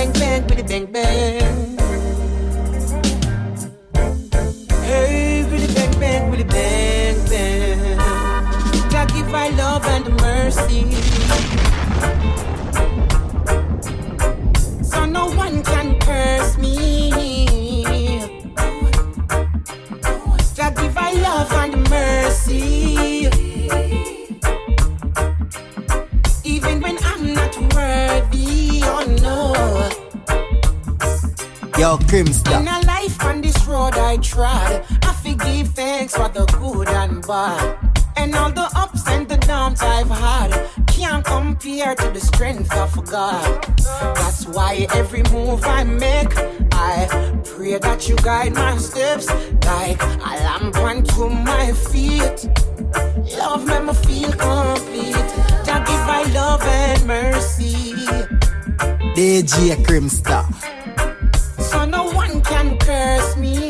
bang bang, the bang bang. Yo, Crimstar. In a life on this road I trod, I forgive thanks for the good and bad. And all the ups and the downs I've had can't compare to the strength of God. That's why every move I make, I pray that you guide my steps like a lamp unto my feet. Love make me feel complete. Jah give my love and mercy. DJ Crimstar. Curse me.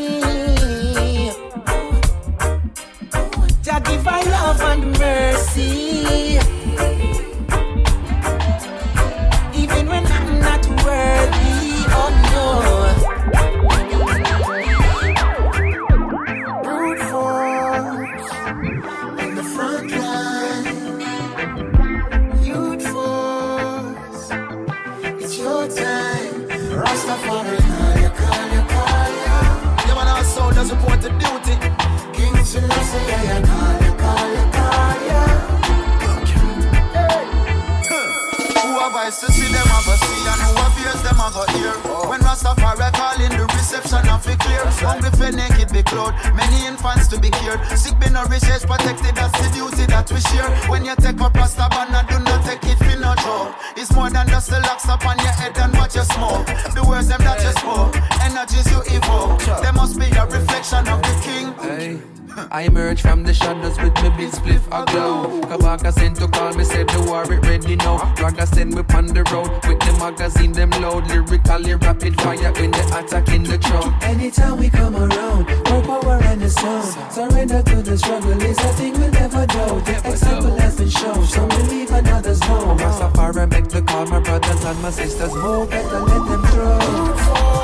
To be cured. Sick be no research protected, that's the duty that we share. When you take up Rasta banner, do not take it for no joke. It's more than just the locks up on your head and what you smoke. The words them that you spoke, energies you evoke. They must be a reflection of the king. Hey. I emerge from the shadows with my big spliff aglow. Kabaka sent to call me, said the war it ready now. Raga send me on the road with the magazine them load. Lyrically rapid fire when they attack in the throne. Anytime we come around, more power and the sound. Surrender to the struggle is a thing we'll never do. The example has been shown, some believe and others know. Rastafari make the call, my brothers and my sisters move. Better let them throw.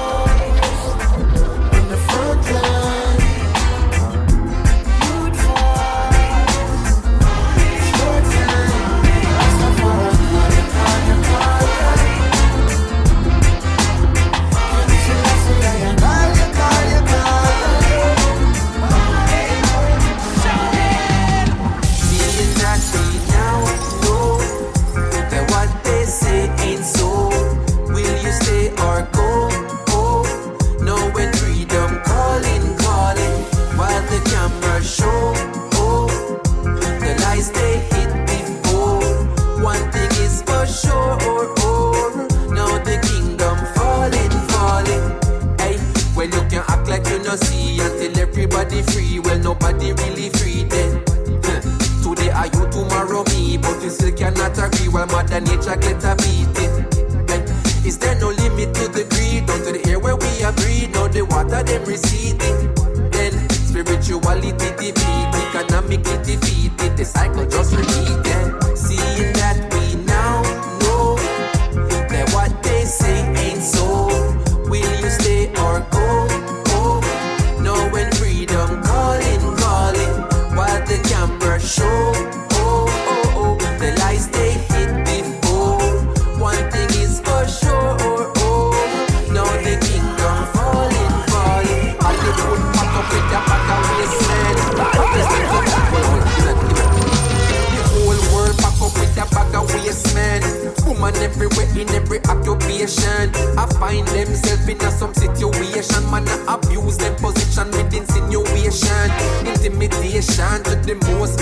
While mother nature get a beating. Hey, is there no limit to the greed? Down to the air where we agree, now the water them receding. Then spirituality defeat, economically defeated, the cycle just repeating. In a some situation. Man, I abuse them position with insinuation. Intimidation to the most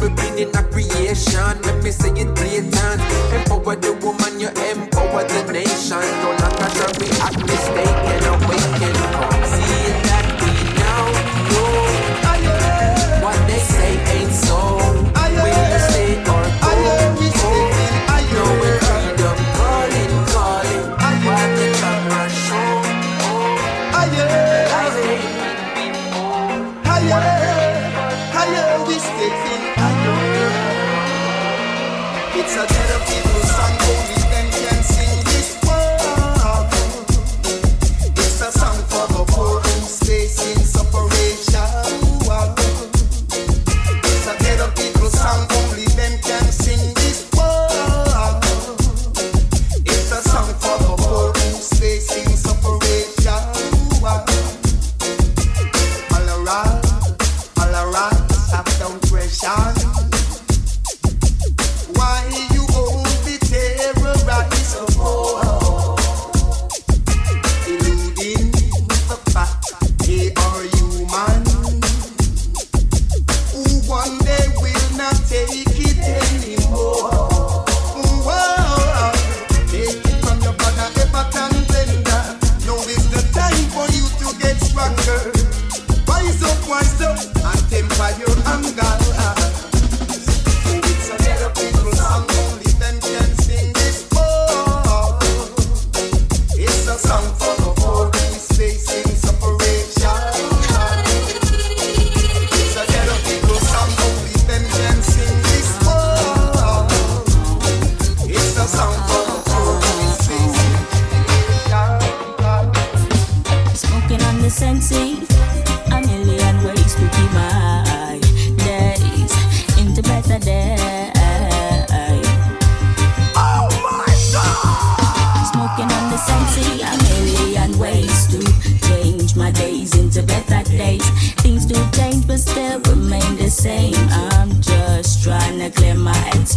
we been in a creation. Let me say it blatant. Empower the woman, you empower the nation. Don't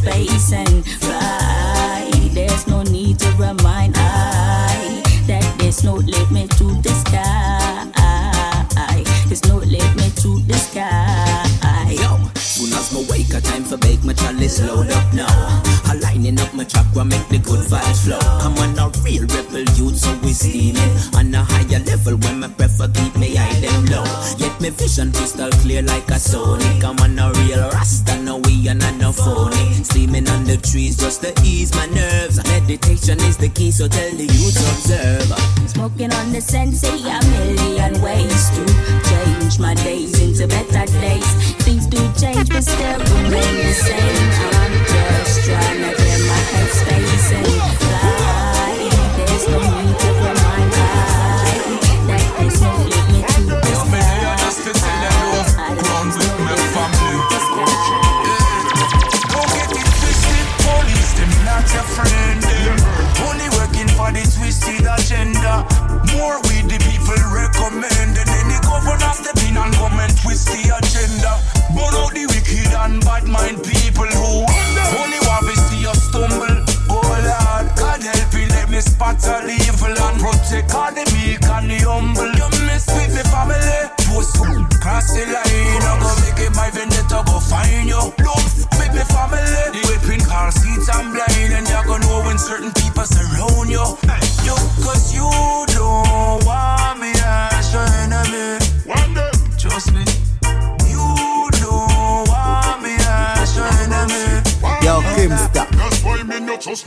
space and fly. There's no need to remind I that there's no limit to the sky. There's no limit to the sky. Yo, soon as my wake up, time for bake my chalice, load up now. I lining up my chakra, make the good vibes flow. I'm on a real rebel youth, so we steaming. On a higher level, when my breath keep me I them low. Yet my vision crystal clear like a Sonic. I'm on a real rasta and I'm no phony. Steaming on the trees just to ease my nerves. Meditation is the key, so tell the youth observe. Smoking on the sensi, a million ways to change my days into better days. Things do change, but still remain the same. I'm just trying to get my head space and fly. There's no mind people who only want to see us stumble. Oh Lord, God help me, let me spot all evil and protect all the meek and the humble.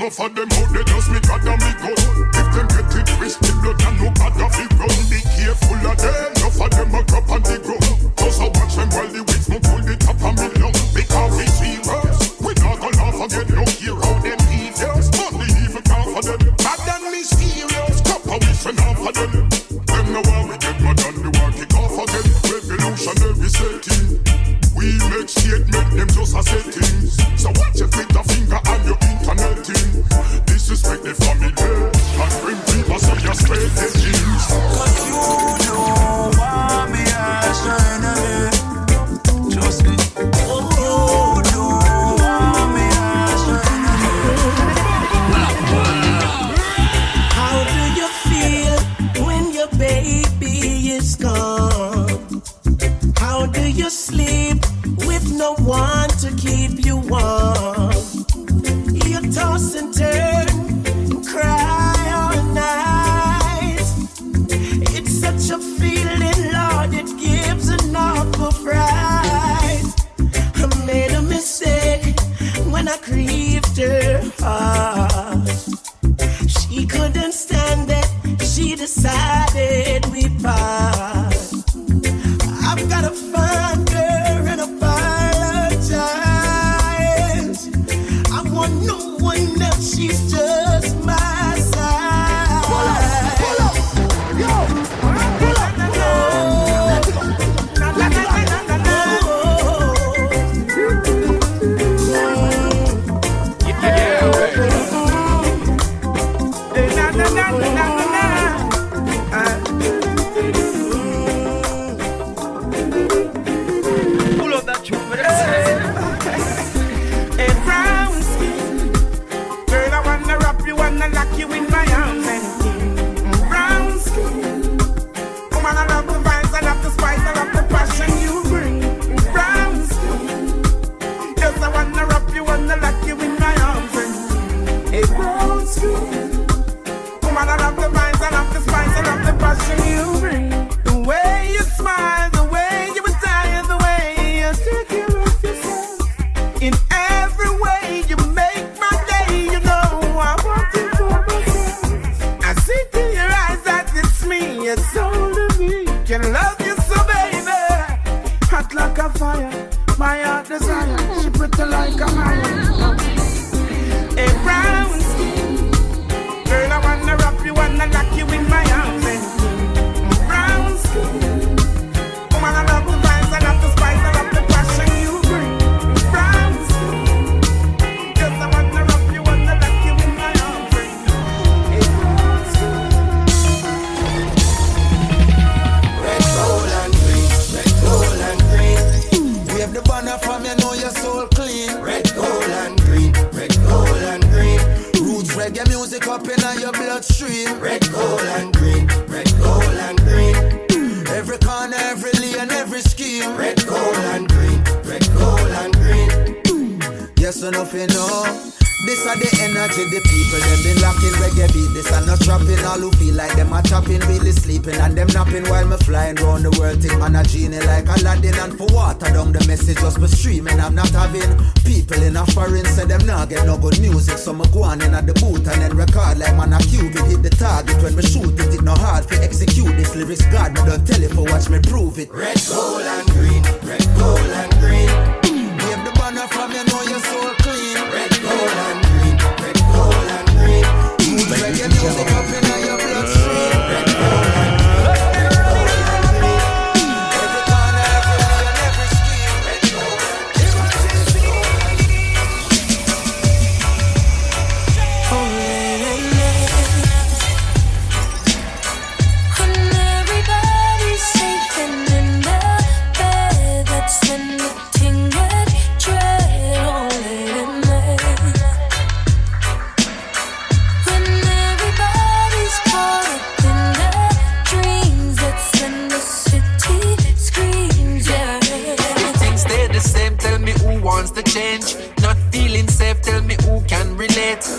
enough of them ah. Get no good music. So me go on in at the booth and then record like man a cupid hit the target when me shoot it. It no hard to execute this lyrics. God me don't tell it for watch me prove it. Red,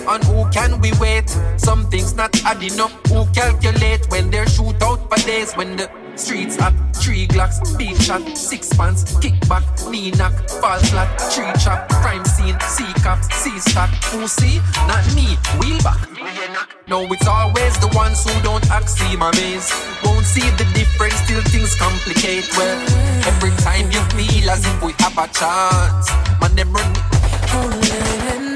On who can we wait? Some things not adding up. Who calculate when they shoot out for days? When the streets hot, three glocks, big shot, six pants, kickback, knee knock, fall flat, tree chop, crime scene, see cops, see stock. Who see? Not me. Wheel back. No, it's always the ones who don't act see my maze. Won't see the difference till things complicate. Well, every time you feel as if we have a chance, man, them run.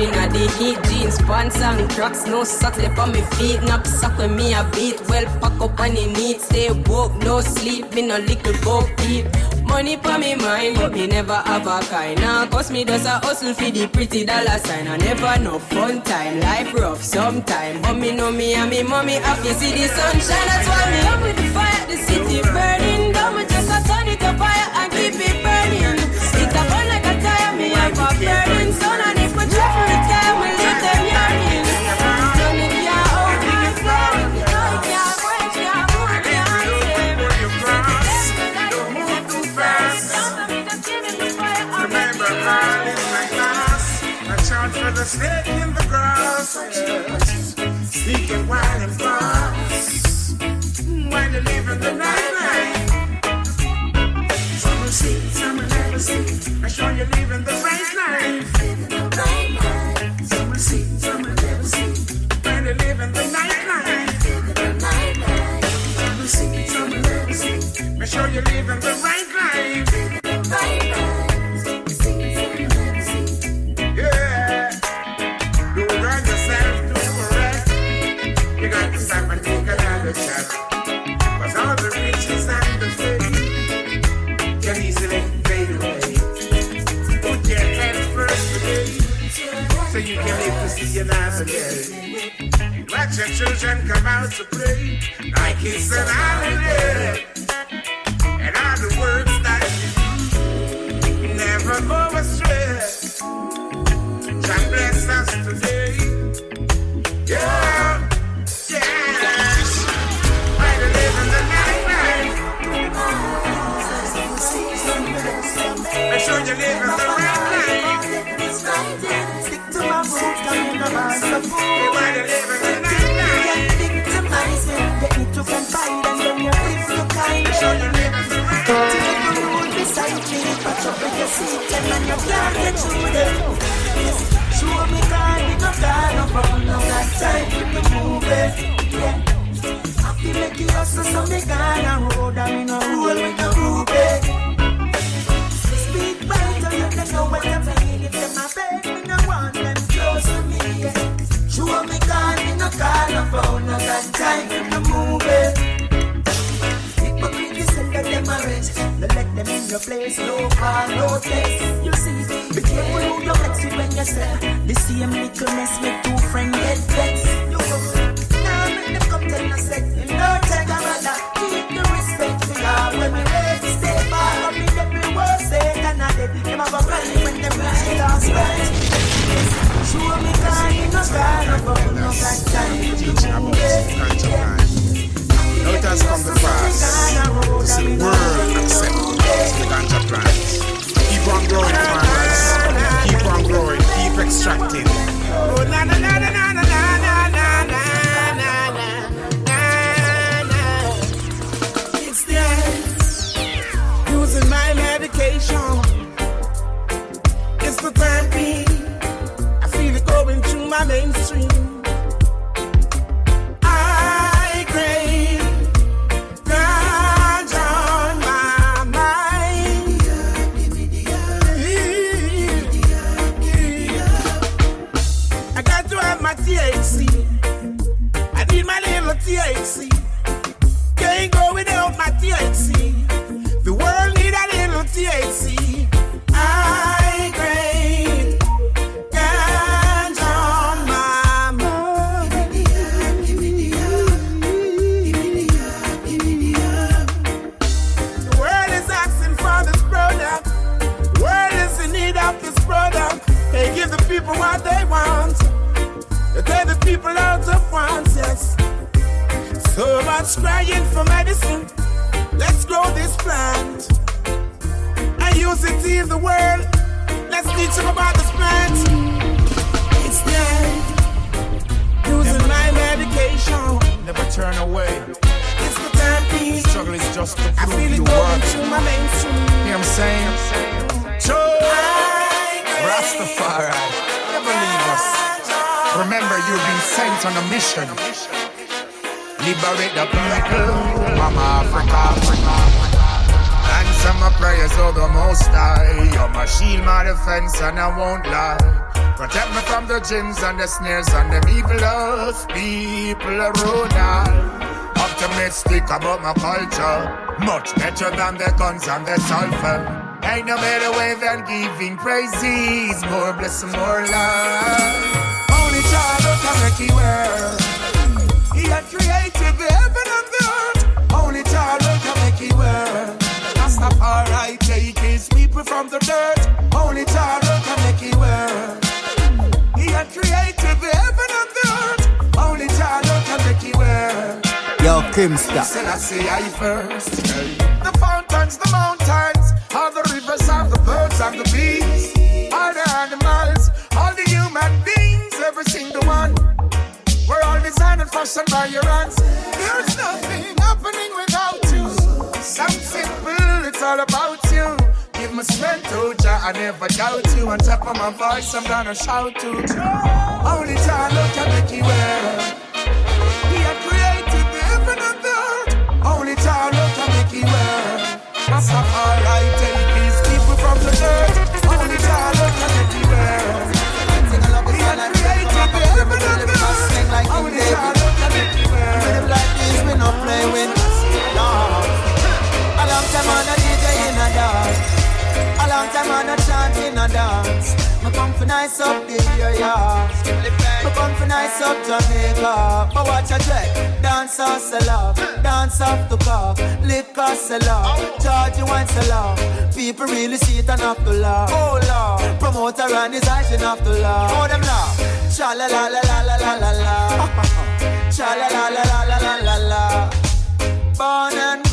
And tapping at the heat Jeans, pants and cracks, no socks left on me feet Nap suck when me a beat, well pack up on the neat Stay woke, no sleep, me no little go peep. Money for me mind, but me never have a kind. Now cause me does a hustle for the pretty dollar sign. I never no fun time, life rough sometime. But me know me and me mommy happy see the sunshine. That's why me Up with the fire, the city burning. Don't me just a turn it up higher and keep it burning. It a burn like a tire, me have a burning sun. The snake in the grass. Yes. Sneaking wild and fast. When you the night. Some will see, some will never see. Make sure you live the right life. In the will see. Make sure you live in the right life. Children come out to play. Like it's an holiday. And all the words that you do never go astray. God bless us today. them and you can't get through them. Me God, we no God, no problem, no got time for me moving. Yeah. Happy make you hustle, so me gone a road and me no roll with no group. Speak right or you know what I mean. If them a beg, me no want them close to me. Yeah. Show me God, me no God, no problem, no got time for me moving. Place. No call, no text. You see, be careful who you vex with when you say the same little mess make two friends get vexed. You go, now make them come tell us that you don't take a brother. Keep the respect for God when we ready to stay far. I mean every word said and I did. Them have a cry when them reach the last right. Show me kind, no kind, no bubble, no got time to move it. Now it has come to pass Keep on growing, from the gins and the snares and them evilest people around. Optimistic about my culture, much better than the guns and the sulfur. Ain't no better way than giving praises, more blessing, more love. Only child can make it work. He had created the heaven and the earth. Only child can make it work. Rastafari take his people from the dirt. Only child can make it Said I say I first. The fountains, the mountains, all the rivers, all the birds and the bees, all the animals, all the human beings, every single one. We're all designed and fashioned by your hands. There's nothing happening without you. Some simple, it's all about you. Give me strength, oh Jah, I never doubt you. On top of my voice, I'm gonna shout to you. Only Jah look can make you lucky man. Massacre, I tell these people from the dirt. Only child of the lucky man. Like in David, I'm like this, we not playing with long time on a chant in a dance. Me come for nice up the area. Me come for nice up Jamaica. But watch a dread. Dance off sell off. Dance off to cough. Liquor sell off. Charge wine sell off. People really see it and have to laugh. Oh Lord. Promoter and his eyes and have to laugh. Oh them laugh. Cha la la la la la la la. Cha la la la la la la la. Born and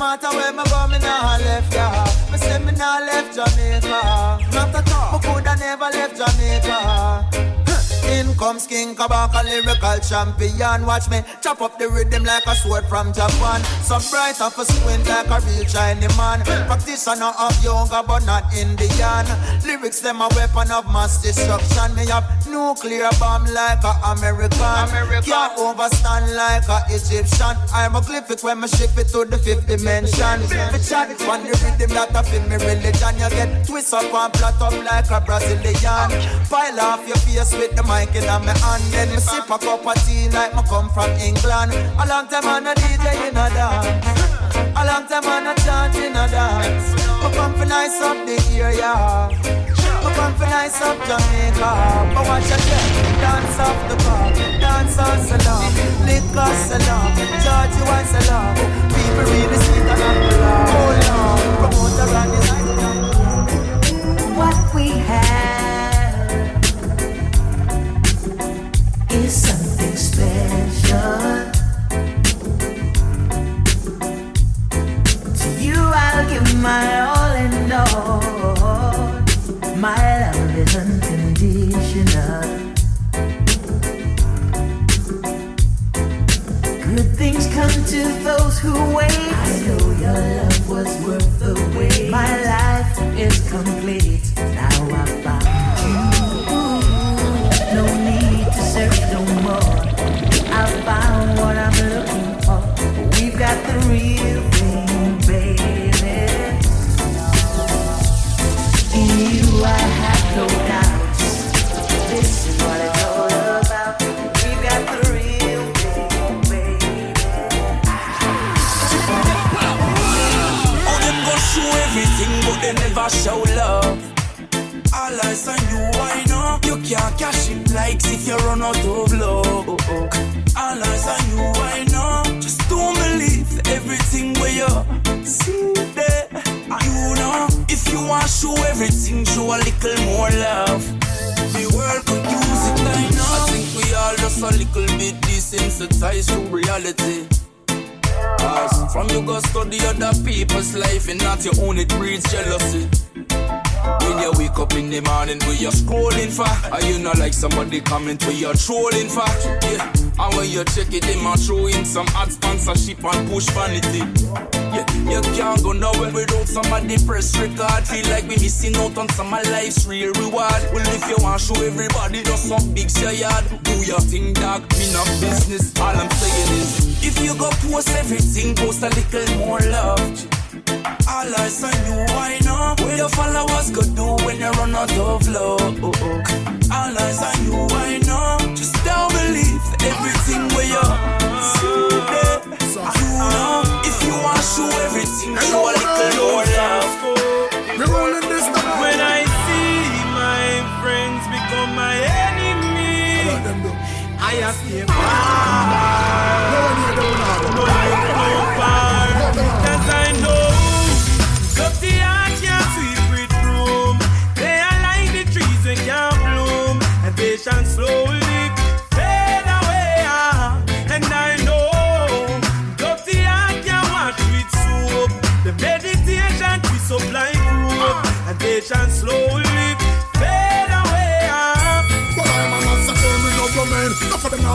matter where me go, me nah left ya. Me say me nah left Jamaica. Not at all. Me coulda never left Jamaica. In comes King Kabaka, lyrical champion. Watch me chop up the rhythm like a sword from Japan. So bright off a squint like a real shiny man. Practitioner of yoga, but not Indian. Lyrics them a weapon of mass destruction. Me have nuclear bomb like a American. Can't overstand like a Egyptian. I'm a glyphic when me ship it to the fifth dimension. Me chat on the rhythm that I feel me religion. You get twist up and flat up like a Brazilian. Pile off your face with the mic in my hand. Then me sip a cup of tea like me come from England. A long time on a DJ in a dance. A A long time I'm not chanting a dance. But come for nice up the area. But come for nice up Jamaica. But watch check. Dance off the bar. Dance on salam. Liquor salam. You one salam. People really sweet and not Hold on. Promoter and designer. What we have my all and all. My love comment where you're trolling for? Yeah. And when you check it, they might throw in some ad sponsorship and push vanity. Yeah, you can't go nowhere without somebody press record. Feel like we missing out on some of life's real reward. Well, if you want show everybody just some big yard, do your thing, dog. Me not business. All I'm saying is, if you go post everything, post a little more love. All eyes on you, why not? What your followers go do when you run out of love? Oh, oh. All eyes on you, why not? Just don't believe everything where you see. You know, if you want to show everything, show a little more love. We're rolling this down. When I see my friends become my enemy, I have to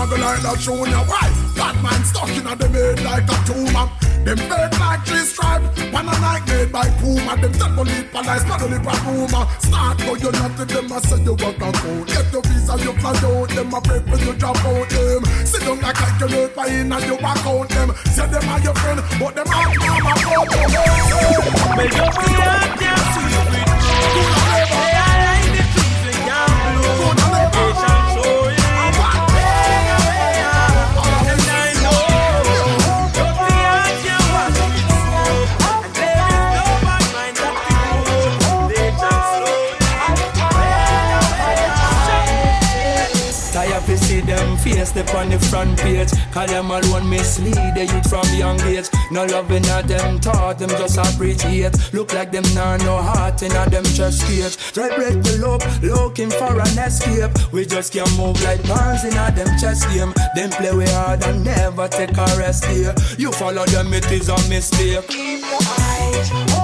go like that junior. Why? Bad man stuck in a the made like a tumor. Them fake like three stripe. One a night made by Puma. Them tell only police, not only by rumor. Start go you not to them, I say you work a code. Get your visa, you fly out. Them a break when you drop out them. Sit down like calculate by in and you back out them. Say them are your friend, but them are mama out them. Well, dirty heart can't sweep with broom. They are like the trees that can't bloom. They shall slowly step on the front page. Call them alone mislead the youth from young age. No loving at them thought them just appreciate. Look like them nah no heart in them chest cage. Try break the loop, looking for an escape. We just can't move like pawns in a them chess game. Them play we hard and never take a rest here. You follow them, it is a mistake. Keep your eyes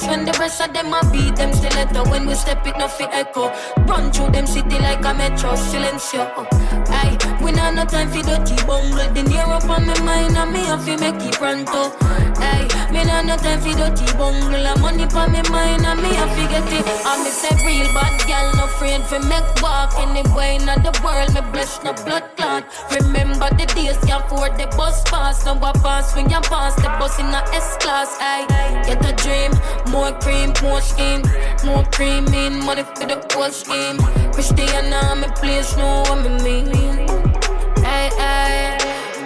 clubs when the rest of them a beat them still stiletto. When we step it, no fit echo. Run through them city like a metro, silencio. Aye, we not no time for dirty bungle. The near up on my mind and me have to make it pronto. Aye, Me nah no time for dirty bungle. A money for me mind and me a forget it. I me say real bad gal, no friend for make walk anywhere in the world. Me bless no blood clot. Remember the days can't afford the bus pass. Now I pass when you pass the bus in a S class. I get a dream, more cream, more scheme, more cream in money for the whole scheme. Christiana, me please know what me mean. Hey, hey.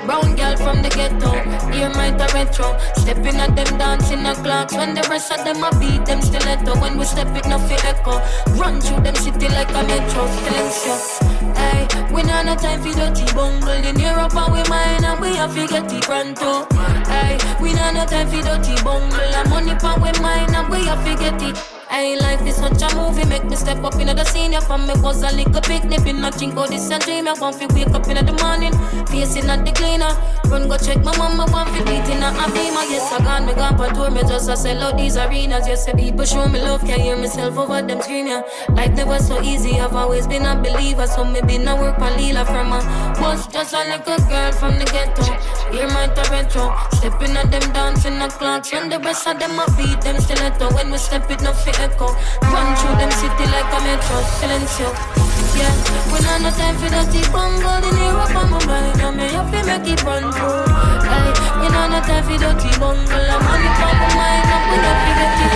Brown girl from the ghetto, hear my retro. Stepping at them dancing a clocks. When the rest of them a beat them stiletto. When we step it, no fi echo. Run through them city like a metro. Silencio. Hey, we not no time for dirty bungle in Europe and we mine and we have to get it pronto. Hey, we not no time for dirty bungle and money pan we mine and we have to get it. Hey, life is such a movie, make me step up in the senior from me was a little picnic, been nothing go this a dream. I want to wake up in the morning, facing at the cleaner. Run go check my mama, want to beat in a beamer. Yes, I gone, me gone for tour, me just a sell out these arenas. Yes, people show me love, can hear myself over them screaming. Life never so easy, I've always been a believer, so me been a work for Lila from a was just a little girl from the ghetto. Hear my Toronto, stepping at them dancing the clocks, and the rest of them a beat them stiletto. When we step it, no fit echo. Run through them city like a metro, silencio. Yeah, we not no time for dirty bungle in Europe on my mind. I may have to make it run through. Hey, we not no time for dirty bungle. I'm on it on my mind. I'm gonna figure it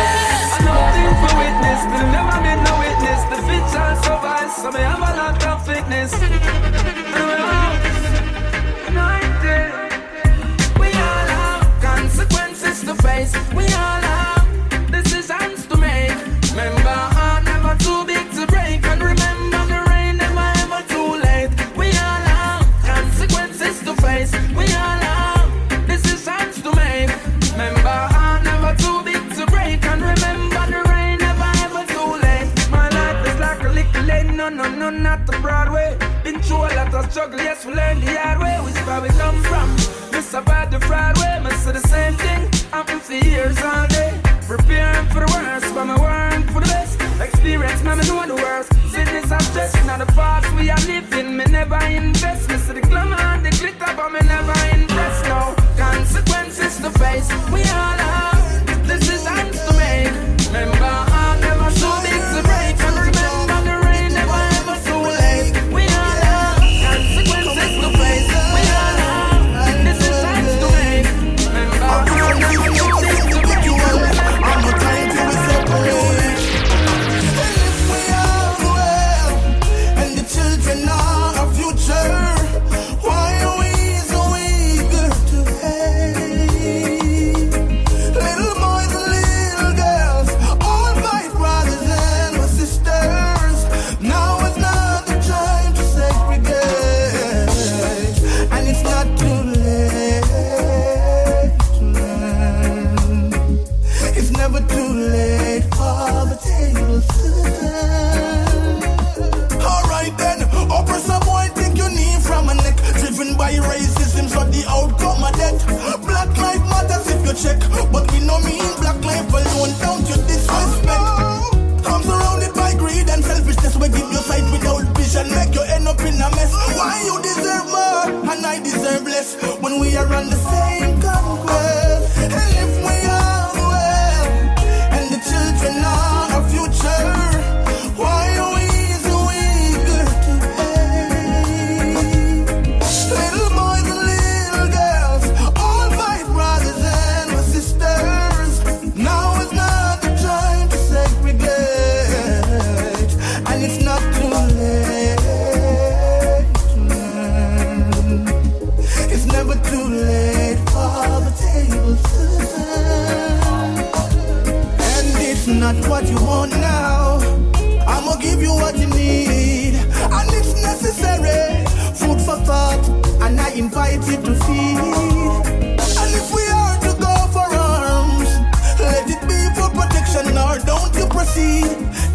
I nothing for witness, but never been no witness. The fit shall survive, so me have a lot of fitness. We all have consequences to face. We all have through a lot of struggle, yes, we learned the hard way. Which where we come from? We survived the fraud way, must say the same thing. Happen for years all day. Preparing for the worst, but my work for the best. Experience, man, I know the worst. Sickness and stress, now the past we are living, me never invest. Me see the glamour and the glitter, but me never invest. No consequences to face, we all have decisions to make.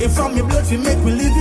If from your blood, you make we live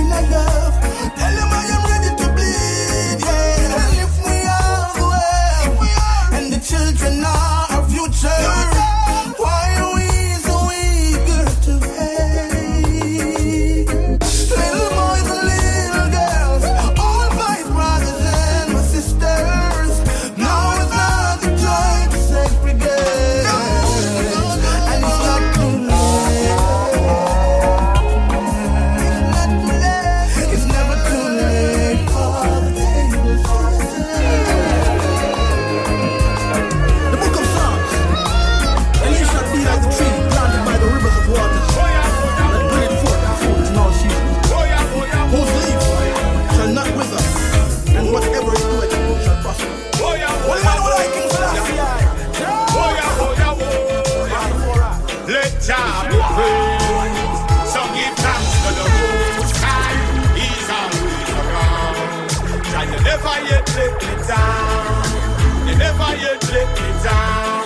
let me down.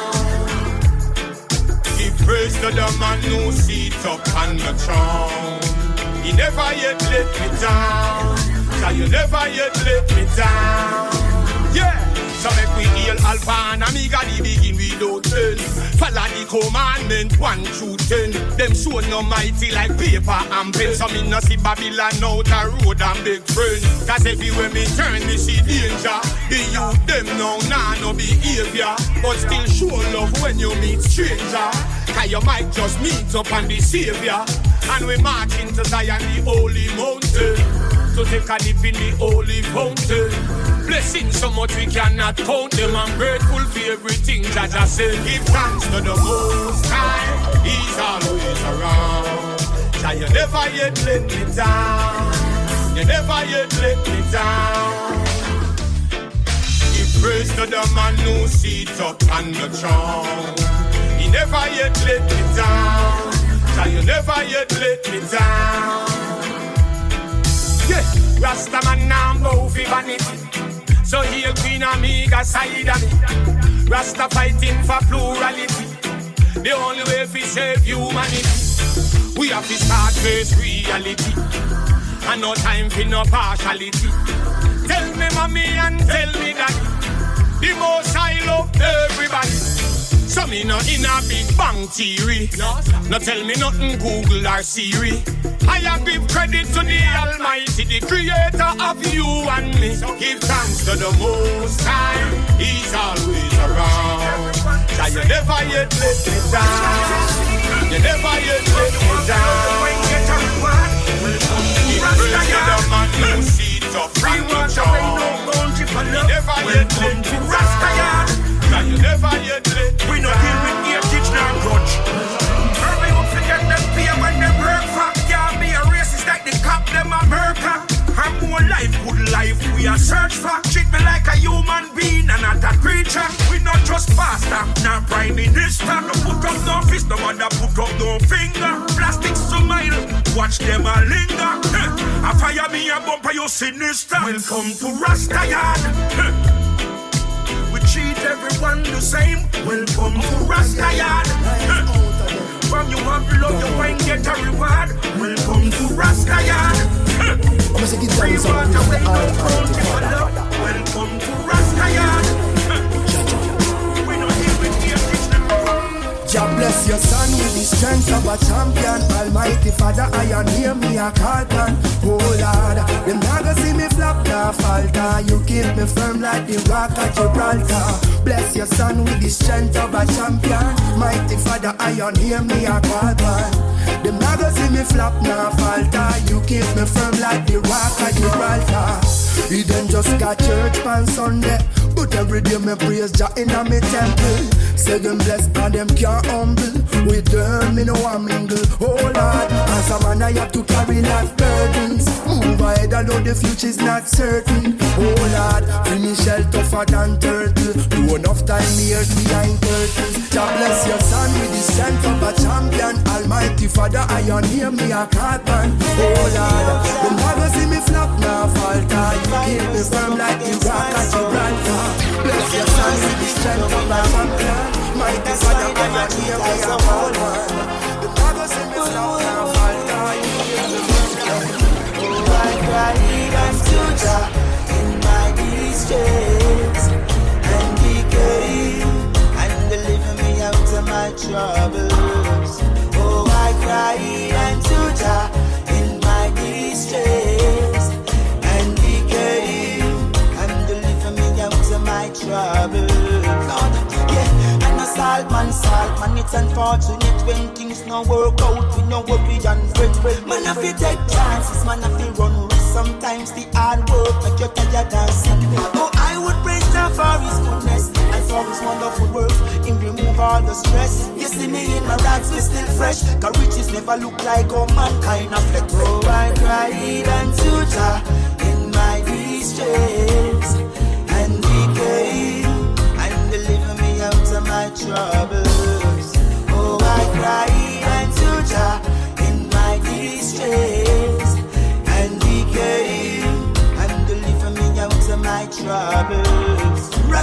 He praised the man who sits up on the throne. He never yet let me down. So you never yet let me down. Yeah. So make we heal Alpha and Omega, the begin without end. Follow the commandment, one through ten. Them show no mighty like paper and pen. So me no see Babylon out a road and big friend. Cause everywhere me turn, me see danger. The youth them now nah no behavior. But still show love when you meet stranger. Cause you might just meet up on the savior. And we march into Zion, the holy mountain. To take a dip in the holy fountain. Blessings so much we cannot count them. I'm grateful for everything that I say. Give thanks to the Most High. He's always around. Jah, you never yet let me down. You never yet let me down. Give praise to the man who sits up on the throne. He never yet let me down. Jah, you never yet let me down. Yeah, Rasta man now bow for vanity. So heal Queen Amiga side of me. Rasta fighting for plurality. The only way to save humanity. We have to start face reality. And no time for no partiality. Tell me mommy and tell me daddy. The most I love everybody. So me no in a big bang theory. No, no tell me nothing Google or Siri. I a give credit to the Almighty, the Creator of you and me. So give thanks to the Most High. He's always around. That you never yet let me down. You never yet let me down. Give praise to the man who sees up from the throne. You never yet let me down. You never let me We no deal with age, nor grudge. Hurry up to get them pay when they work for. Can't be a racist like the cop, them a murder. I'm more life, good life, we are search for. Treat me like a human being and not a creature. We not just pastor, not prime minister. No put up no fist, no mother put up no finger. Plastic smile, watch them a linger. I fire me a bumper, you sinister. Welcome to Rasta Yard. Everyone the same. Welcome to Rasta Yard. From you have love, you won't get a reward. Welcome to Rasta Yard. Free water, we no bounty for love. Welcome to Rasta Yard. With Jah bless your son with the strength of a champion. Almighty Father, I am hear me a pan. Oh Lord, them never see me flop, nah falter. You keep me firm like the rock at Gibraltar. With the strength of a champion. Mighty Father, I am hear me a call pan. Them see me flop, nah falter. You keep me firm like the rock at Gibraltar. He then just got church on Sunday. But every day me praise Jah in a me temple. Say them blessed and them can't humble. With them me no a mingle. Oh Lord, as a man I have to carry life burdens. Move ahead although the future's not certain. Oh Lord, finish hell tougher than turtle. Do enough time here behind curtains. Jah bless your son with the strength of a champion. Almighty Father, I on hear me a call. Oh Lord, them never see me flop now falter. You keep me firm like the rock at Gibraltar. Bless your son with the strength of a champion. Mighty Father, I on hear me a call man. Them never see me flop now falter. I cried unto Jah in my distress, and and delivered me out of my troubles. Oh, I cried unto Jah in my distress, and He came and me out of my troubles. Lord, yeah, and salt man, salt man, it's unfortunate when things no work out. We no worry and fret. Man, if you take chances, man, if you run sometimes the hard work make you tired and sick. Oh, I would praise Jah for His goodness and for His wonderful works. Him remove all the stress. You see me in my rags, we still fresh. Cause riches never look like how mankind affect. Oh, I cried unto Jah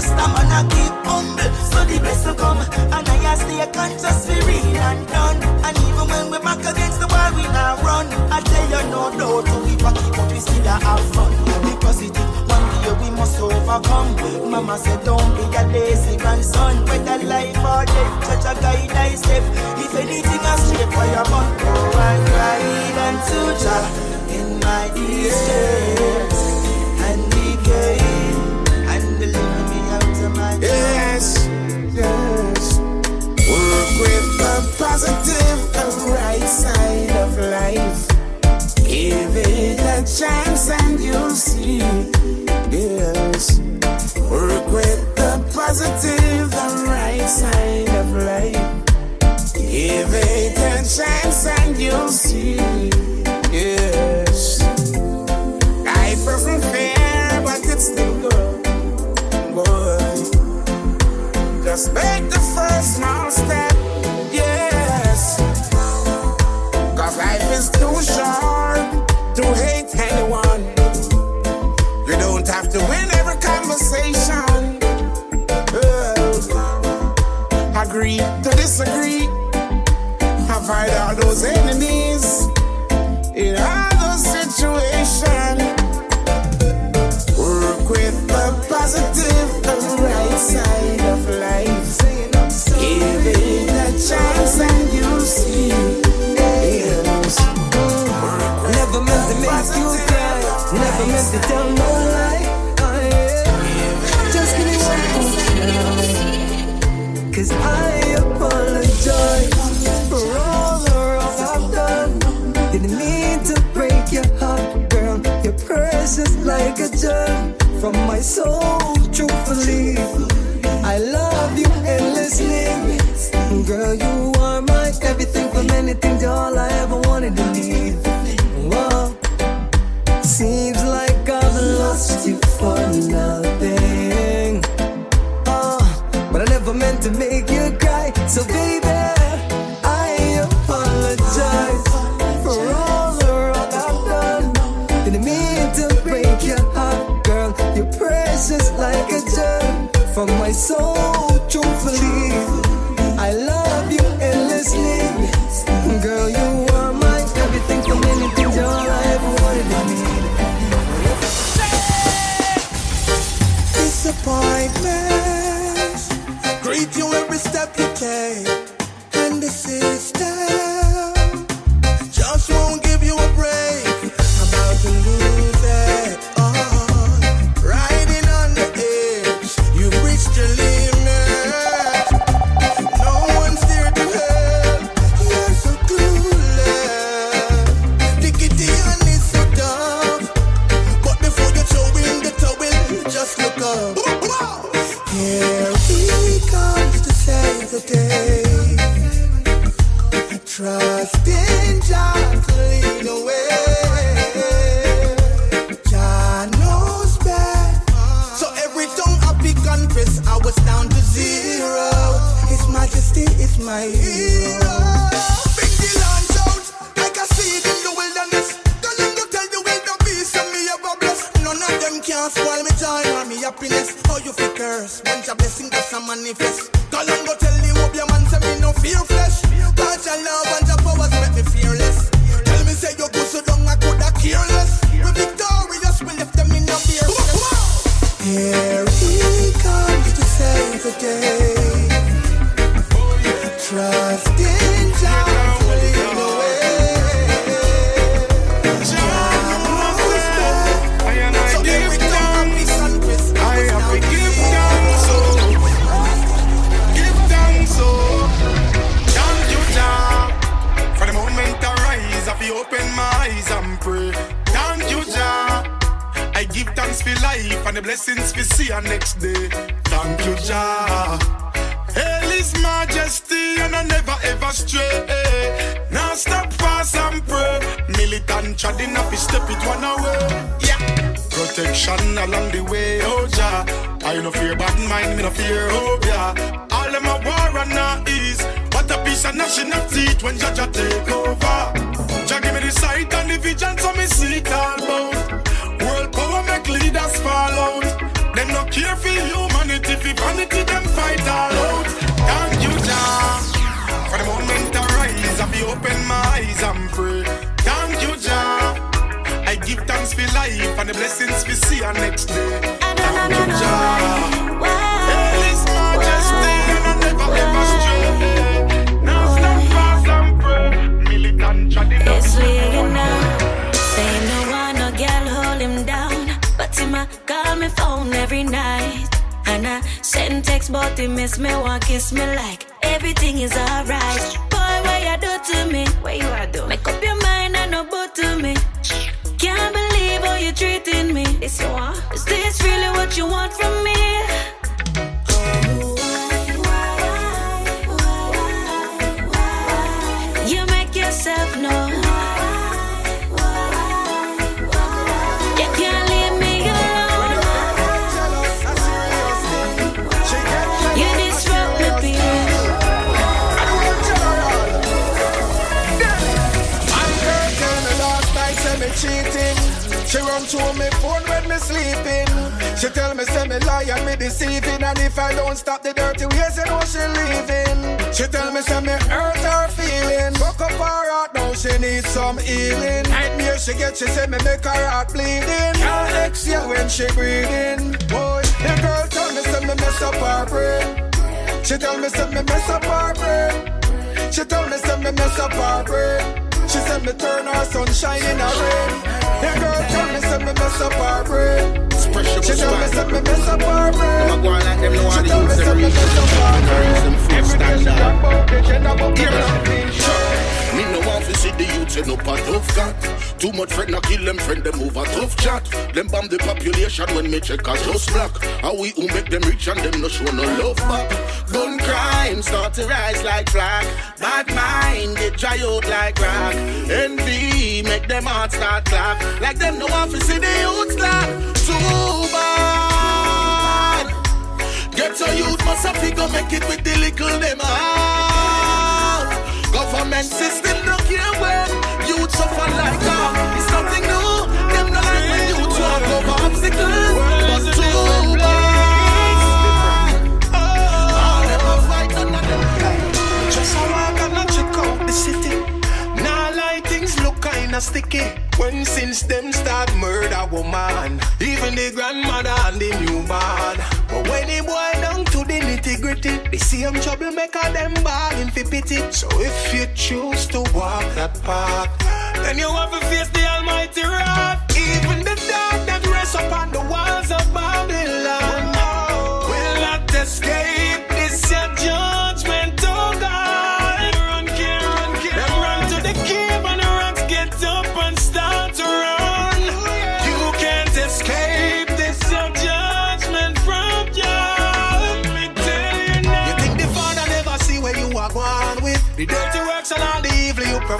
Rasta man I keep humble. So the best come And I just stay conscious for real and done And even when we back against the wall we now run. I tell you no doubt no, we back but we still have fun. Be positive one day we must overcome. Mama said don't be a lazy grandson. Whether life or death Church a guide step. If anything I straight for your bun Oh I cried unto Jah in my distress. Yes, yes. Work with the positive, the right side of life. Give it a chance and you'll see. Yes. Work with the positive, the right side of life. Give it a chance and you'll see. Yes. Life isn't fair, but it's still Just make the first small step. Yes. Cause life is too short to hate anyone. You don't have to win every conversation. Uh, agree Oh. Just give me one more I apologize for all the wrong I've done. Didn't mean to break your heart, girl. You're precious like a gem from my soul, truthfully. I love you. Girl, you are my everything from anything to all I ever wanted to need. Never ever stray. Now stop fast and pray. Militant treading up, step it one away. Yeah. Protection along the way, oh Jah. I no fear bad mind, me no fear, oh yeah. All them a war and not ease. What a piece of of teeth when Jah take over. Jah give me the sight and the vision so me see it all about. World power make leaders fall out. Them no care for humanity, for vanity them fight all and pray. Thank you, Jah. I give thanks for life a next day. I don't know, no, no, why, why, I never ever stray. Now stop fast and pray. Militant chatting up. It's Leah now. Say no one, no girl hold him down. But him call me phone every night. And I send text but he miss me, want kiss me like everything is alright. Boy, what you do to me? What you are do? Make up your mind and no but to me. Can't believe you treating me. This you want? Is this really what you want from me? You make yourself know. You can't leave me alone. You disrupt me, peace. And girl tell me last night say me cheating. She run through me phone when me sleeping. She tell me say me lie me deceiving. And if I don't stop the dirty ways, you know she leaving. She tell me say me hurt her feeling. Broke up her heart now she needs some healing. Nightmare she get she say me make her heart bleeding. Can't exhale when she breathing. Boy, the girl tell me say me mess up her brain. She tell me say me mess up her brain. She tell me say me mess up her brain. She said me turn her sunshine in rain. The girl tell me say me mess up her brain. She tell me say me mess up her brain. She tell me say me mess up her brain. Everything she got about the gender but me no want to see the youth end up a tough cat. Too much friend na kill them friend them over tough chat. Them bomb the population when me check a just black. How we who make them rich and them no show no love back. Gun crime start to rise like flag. Bad mind get dry out like rock. Envy make them heart start clap. Like them no want to see the youth clap. Too bad. Get your youth must have figure make it with the little them out. Government system don't care when youth suffer like that. It's nothing new. Them not like when youth walk over obstacles. But too bad. All them fight, none them Just a walk and a check out the city. Kinda sticky. When since them start murder woman, even the grandmother and the newborn. But when the boy down to the nitty gritty, they the same troublemaker them balling for pity. So if you choose to walk that path, then you have to face the Almighty wrath. Even the dark that rests upon the walls of Babylon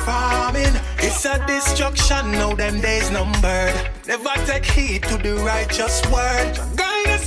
performing? It's a destruction, now them days numbered. Never take heed to the righteous word. Guide us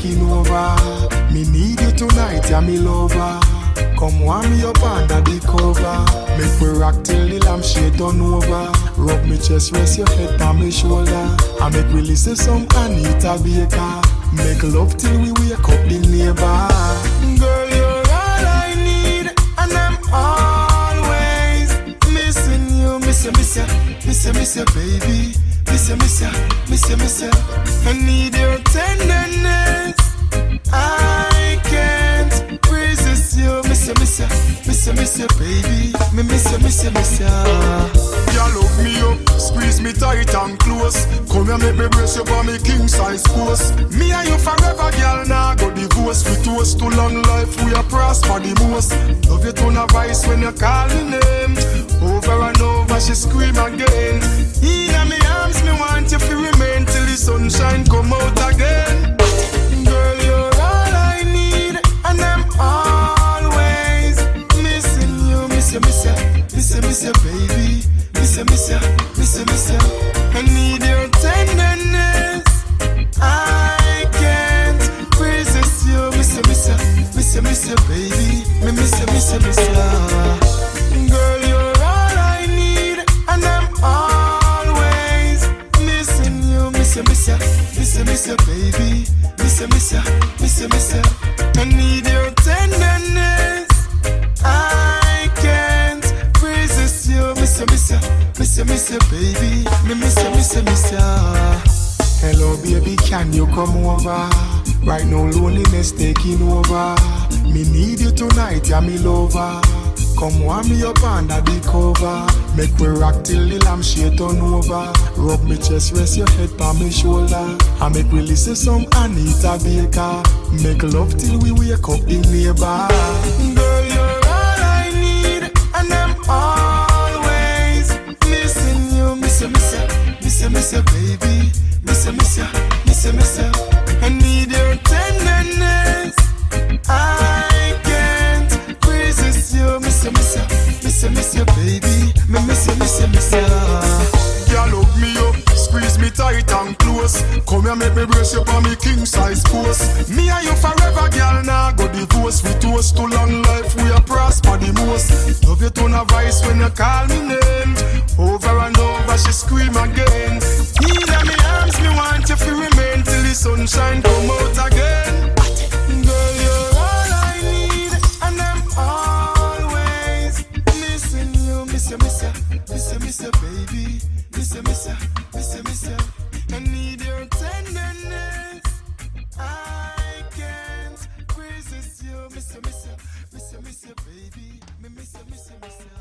taking over. Me need you tonight, yeah, me lover. Come warm me up under the cover. Make we rock till the lampshade turn over. Rub me chest, rest your head on my shoulder. I make we listen some Anita Baker. Make love till we wake up the neighbor. Girl, you're all I need, and I'm always missing you. Miss you, miss you, miss you, miss you, baby. Miss you, miss you, miss you, miss you. I need your tenderness. Resist you. Miss you, miss you, miss you, baby. Me miss you, miss you, miss you. You look me up, squeeze me tight and close. Come here, make me brace you for me king size post. Me and you forever, girl. Now go divorce. We toast to long life, we are prosper the most. Love you to no voice when you call me name. Over and over, she scream again. In me arms, me want you to remain till the sunshine come out again. Miss you, baby. Miss you, miss you, miss you, miss you. I need your tenderness. I can't resist you. Miss you, miss you, miss you, miss you, baby. Me miss you, miss you, miss you. Girl, you're all I need, and I'm always missing you. Miss you, miss you, miss you, miss you, baby. Miss you, miss you, miss you, miss you. I need your Miss you, miss you, miss you, miss you, baby. Me miss you, miss you, miss you. Hello, baby, can you come over? Right now, loneliness taking over. Me need you tonight, yeah, me lover. Come warm me up under the cover. Make we rock till the lampshade turn over. Rub me chest, rest your head on my shoulder. I make we listen some Anita Baker. Make love till we wake up the neighbor. Miss you, baby. Miss you, miss you, miss you, miss you. I need your tenderness. I can't resist you. Miss you, miss you, miss you, miss you, baby. Me miss you, miss you, miss you. Girl, hug me up, squeeze me tight and close. Come here, make me brace you for me king size post. Me and you forever, girl. Now go divorce. We toast to long life, we are prosper the most. Love you to no voice when you call me name. Over and over, she scream again. Need me arms, me want you to remain till the sunshine come out again. Girl, you're all I need, and I'm always you. Miss miss miss miss baby. Miss miss miss miss. I need your tenderness. I can't resist you, miss you, miss you, miss you, miss you, baby. Me miss you, miss you, miss you.